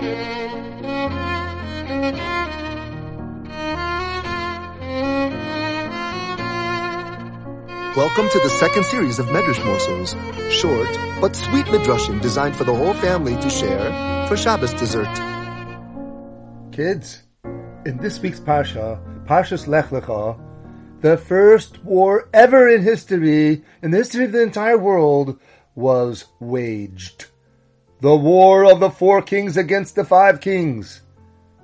Welcome to the second series of Medrash Morsels, short but sweet Midrashim designed for the whole family to share for Shabbos dessert. Kids, in this week's Parsha, Parshas Lech Lecha, the first war ever in history, in the history of the entire world, was waged. The war of the four kings against the five kings.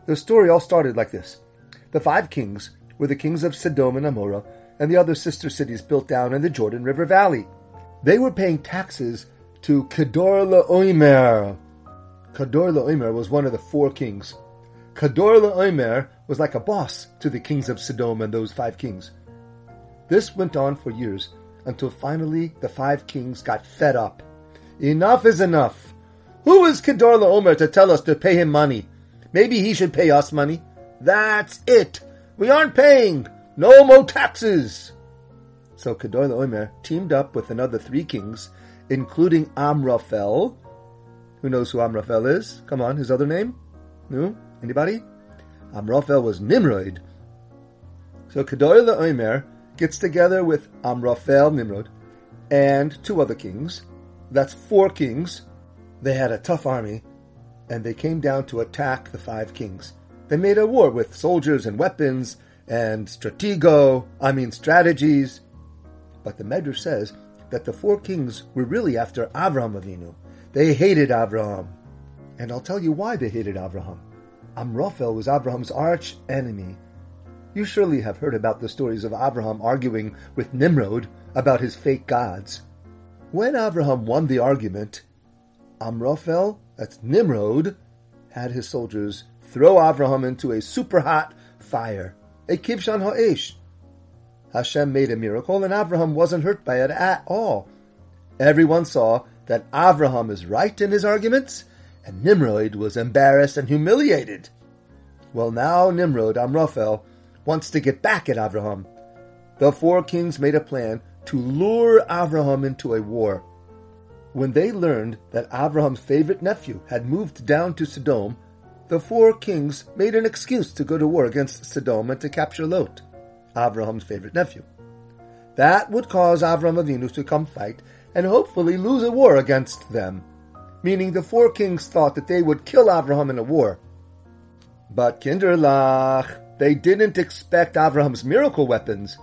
The story all started like this. The five kings were the kings of Sodom and Amorah, and the other sister cities built down in the Jordan River Valley. They were paying taxes to Kedor Laomer. Kedor Laomer was one of the four kings. Kedor Laomer was like a boss to the kings of Sodom and those five kings. This went on for years until finally the five kings got fed up. Enough is enough. Who is Kedor Laomer to tell us to pay him money? Maybe he should pay us money. That's it. We aren't paying. No more taxes! So Kedor Omer teamed up with another three kings, including Amraphel. Who knows who Amraphel is? Come on, his other name? No? Anybody? Amraphel was Nimrod. So Kedor Omer gets together with Amraphel, Nimrod, and two other kings. That's four kings. They had a tough army, and they came down to attack the five kings. They made a war with soldiers and weapons and stratego, I mean strategies. But the Medrash says that the four kings were really after Avraham Avinu. They hated Avraham. And I'll tell you why they hated Avraham. Amraphel was Abraham's arch enemy. You surely have heard about the stories of Abraham arguing with Nimrod about his fake gods. When Abraham won the argument, Amraphel, that's Nimrod, had his soldiers throw Abraham into a super hot fire a kivshan ha'esh. Hashem made a miracle, and Avraham wasn't hurt by it at all. Everyone saw that Avraham is right in his arguments, and Nimrod was embarrassed and humiliated. Well, now Nimrod, Amraphel, wants to get back at Avraham. The four kings made a plan to lure Avraham into a war. When they learned that Avraham's favorite nephew had moved down to Sodom, the four kings made an excuse to go to war against Sodom and to capture Lot, Avraham's favorite nephew. That would cause Avram Avinu to come fight and hopefully lose a war against them, meaning the four kings thought that they would kill Avraham in a war. But Kinderlach, they didn't expect Avraham's miracle weapons.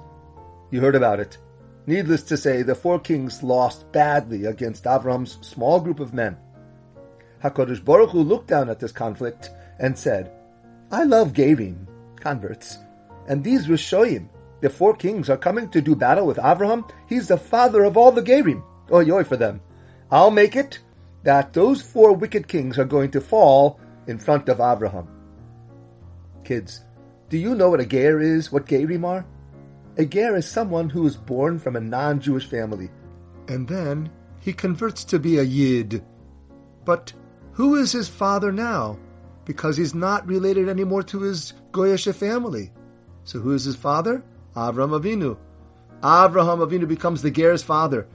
You heard about it. Needless to say, the four kings lost badly against Avraham's small group of men. HaKadosh Baruch Hu looked down at this conflict and said, I love Gerim, converts, and these Rishoyim, the four kings, are coming to do battle with Avraham. He's the father of all the Gerim. Oh, yoy for them. I'll make it that those four wicked kings are going to fall in front of Avraham. Kids, do you know what a ger is, what Gerim are? A ger is someone who is born from a non-Jewish family, and then he converts to be a Yid. But who is his father now? Because he's not related anymore to his Goyish family. So who is his father? Avram Avinu. Avraham Avinu becomes the Ger's father,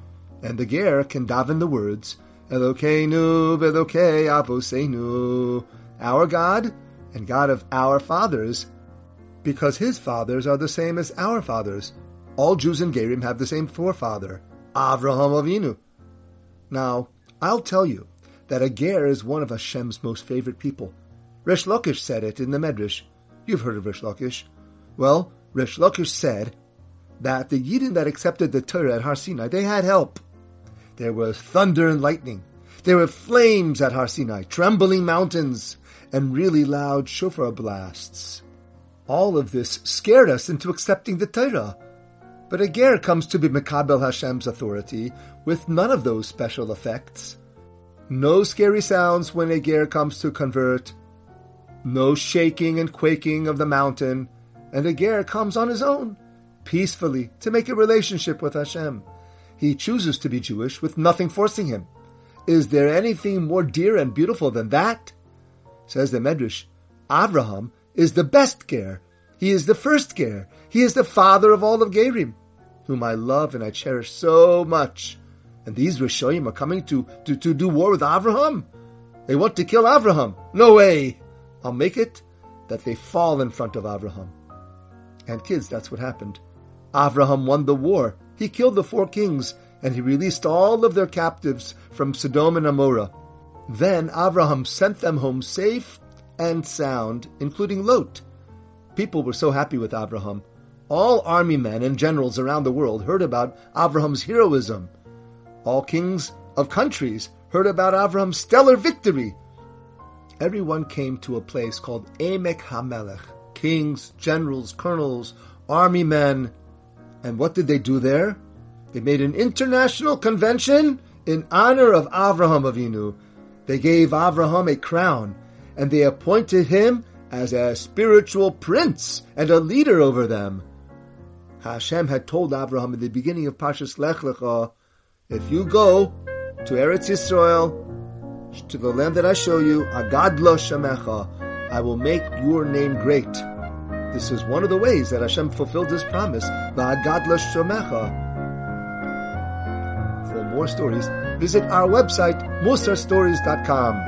and the Ger can daven the words Elokeinu v'Elokei Avoseinu, our God and God of our fathers, because his fathers are the same as our fathers. All Jews and Gerim have the same forefather, Avraham Avinu. Now, I'll tell you, that a ger is one of Hashem's most favorite people. Resh Lakish said it in the Medrash. You've heard of Resh Lakish. Well, Resh Lakish said that the Yidden that accepted the Torah at Har Sinai, they had help. There was thunder and lightning. There were flames at Har Sinai, trembling mountains, and really loud shofar blasts. All of this scared us into accepting the Torah. But a ger comes to be Mekabel Hashem's authority with none of those special effects. No scary sounds when a ger comes to convert. No shaking and quaking of the mountain. And a ger comes on his own, peacefully, to make a relationship with Hashem. He chooses to be Jewish with nothing forcing him. Is there anything more dear and beautiful than that? Says the Medrash, Avraham is the best ger. He is the first ger. He is the father of all of Gerim, whom I love and I cherish so much. And these Rishoyim are coming to, to, to do war with Avraham? They want to kill Avraham. No way. I'll make it that they fall in front of Avraham. And kids, that's what happened. Avraham won the war. He killed the four kings and he released all of their captives from Sodom and Amorah. Then Avraham sent them home safe and sound, including Lot. People were so happy with Avraham. All army men and generals around the world heard about Avraham's heroism. All kings of countries heard about Avraham's stellar victory. Everyone came to a place called Emek HaMelech. Kings, generals, colonels, army men. And what did they do there? They made an international convention in honor of Avraham Avinu. They gave Avraham a crown, and they appointed him as a spiritual prince and a leader over them. Hashem had told Abraham in the beginning of Parshas Lech Lecha, if you go to Eretz Yisrael, to the land that I show you, Agadlo Shemecha, I will make your name great. This is one of the ways that Hashem fulfilled His promise, Agadlo Shemecha. For more stories, visit our website, musarstories.com.